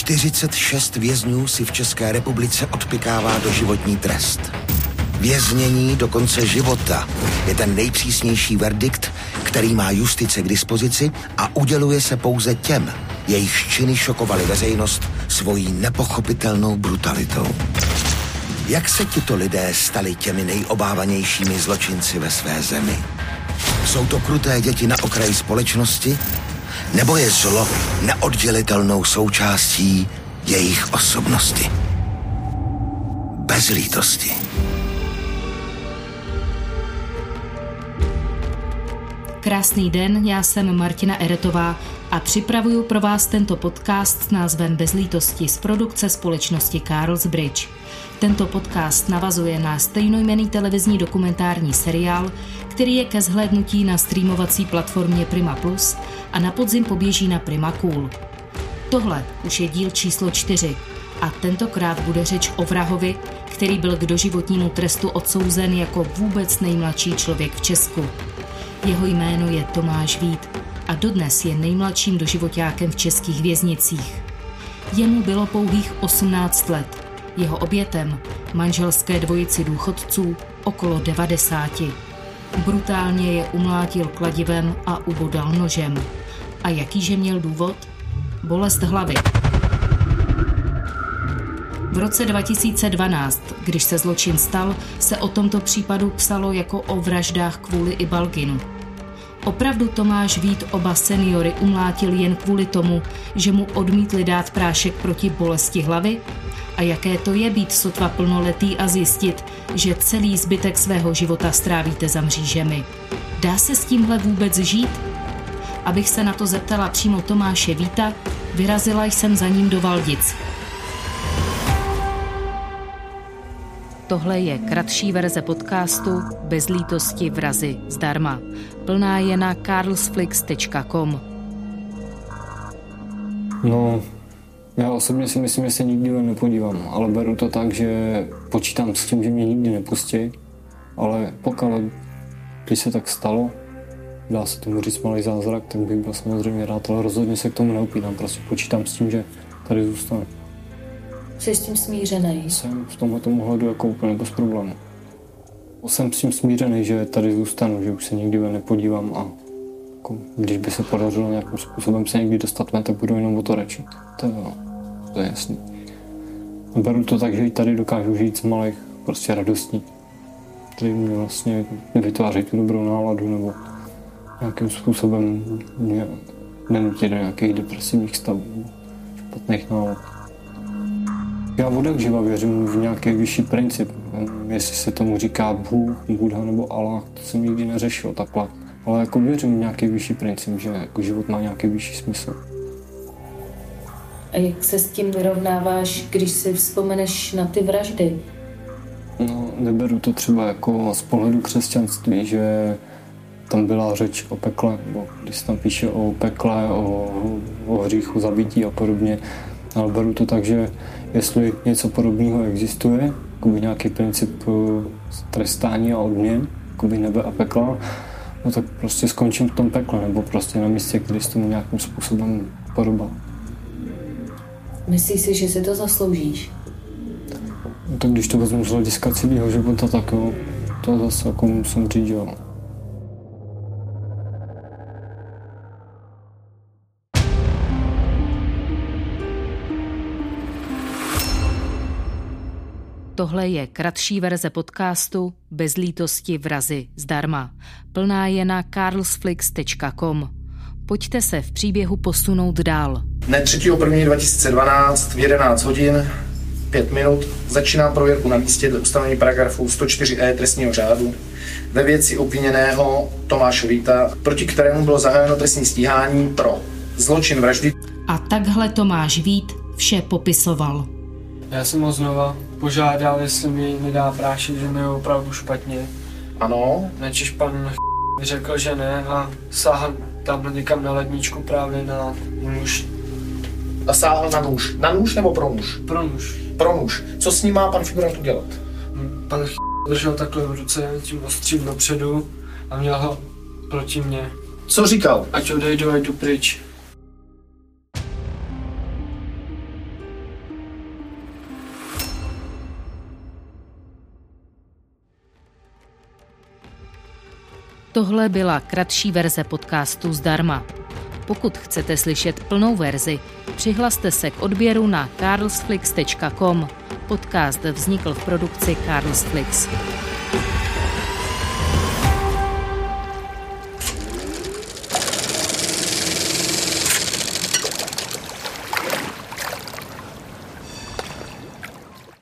46 vězňů si v České republice odpikává do životní trest. Věznění do konce života je ten nejpřísnější verdikt, který má justice k dispozici a uděluje se pouze těm, jejich činy šokovaly veřejnost svojí nepochopitelnou brutalitou. Jak se tito lidé stali těmi nejobávanějšími zločinci ve své zemi? Jsou to kruté děti na okraji společnosti? Nebo je zlo neoddělitelnou součástí jejich osobnosti? Bez lítosti. Krásný den, já jsem Martina Eretová a připravuju pro vás tento podcast s názvem Bezlítosti z produkce společnosti Carlsbridge. Tento podcast navazuje na stejnojmený televizní dokumentární seriál, který je ke zhlédnutí na streamovací platformě Prima Plus a na podzim poběží na Prima Cool. Tohle už je díl číslo čtyři a tentokrát bude řeč o vrahovi, který byl k doživotnímu trestu odsouzen jako vůbec nejmladší člověk v Česku. Jeho jméno je Tomáš Vít a dodnes je nejmladším doživotákem v českých věznicích. Jemu bylo pouhých 18 let. Jeho obětem, manželské dvojici důchodců, okolo 90. Brutálně je umlátil kladivem a ubodal nožem. A jakýže měl důvod? Bolest hlavy. V roce 2012, když se zločin stal, se o tomto případu psalo jako o vraždách kvůli Ibalginu. Opravdu Tomáš Vít oba seniory umlátil jen kvůli tomu, že mu odmítli dát prášek proti bolesti hlavy? A jaké to je být sotva plnoletý a zjistit, že celý zbytek svého života strávíte za mřížemi? Dá se s tímhle vůbec žít? Abych se na to zeptala přímo Tomáše Víta, vyrazila jsem za ním do Valdic, Tohle je kratší verze podcastu Bez lítosti vrazy zdarma. Plná je na carlsflix.com. No, já osobně si myslím, že se nikdy nepodívám, ale beru to tak, že počítám s tím, že mě nikdy nepustí, ale pokud když se tak stalo, dá se tomu říct malý zázrak, tak bych byl samozřejmě rád, ale rozhodně se k tomu neupínám, prostě počítám s tím, že tady zůstanu. Jsi s tím smířený? Jsem v tomhle tomu hledu jako úplně bez problému. Jsem s tím smířený, že tady zůstanu, že už se nikdy nepodívám a jako, když by se podařilo nějakým způsobem se někdy dostat ven, tak budu jenom o to reči. To je, no, to je jasný. Beru to tak, že i tady dokážu žít z malých prostě radostní, který mě vlastně vytváří tu dobrou náladu nebo nějakým způsobem mě nenutí do nějakých depresivních stavů, špatných nálad. Já od živa věřím v nějaký vyšší princip. Jestli se tomu říká Bůh, Buddha nebo Allah, to jsem nikdy neřešil takhle. Ale jako věřím v nějaký vyšší princip, že jako život má nějaký vyšší smysl. A jak se s tím vyrovnáváš, když si vzpomeneš na ty vraždy? No, neberu to třeba jako z pohledu křesťanství, že tam byla řeč o pekle, nebo když se tam píše o pekle, o, o hříchu, zabití a podobně, ale beru to tak, že jestli něco podobného existuje, jakoby nějaký princip eh, trestání a odměn, jakoby nebe a pekla, no tak prostě skončím v tom pekle, nebo prostě na místě, kde se tomu nějakým způsobem podobá. Myslíš si, že si to zasloužíš? No, tak když to vezmu z hlediska celého života, tak jo, to zase jako musím říct, jo. Tohle je kratší verze podcastu Bez lítosti vrazy zdarma. Plná je na carlsflix.com. Pojďte se v příběhu posunout dál. Dne 3.1.2012 v 11 hodin 5 minut začíná prověrku na místě do ustanovení paragrafu 104e trestního řádu ve věci obviněného Tomáše Víta, proti kterému bylo zahájeno trestní stíhání pro zločin vraždy. A takhle Tomáš Vít vše popisoval. Já jsem ho znova požádal, jestli mi nedá prášit, že mi je opravdu špatně. Ano. Načež pan řekl, že ne a sáhl tam někam na ledničku právě na nůž. A sáhl na nůž. Na nůž nebo pro nůž? Pro nůž. Pro nůž. Co s ním má pan figurant udělat? Pan držel takhle v ruce tím ostřím dopředu a měl ho proti mně. Co říkal? Ať odejdu, ať jdu pryč. Tohle byla kratší verze podcastu zdarma. Pokud chcete slyšet plnou verzi, přihlaste se k odběru na carlsflix.com. Podcast vznikl v produkci Carlsflix.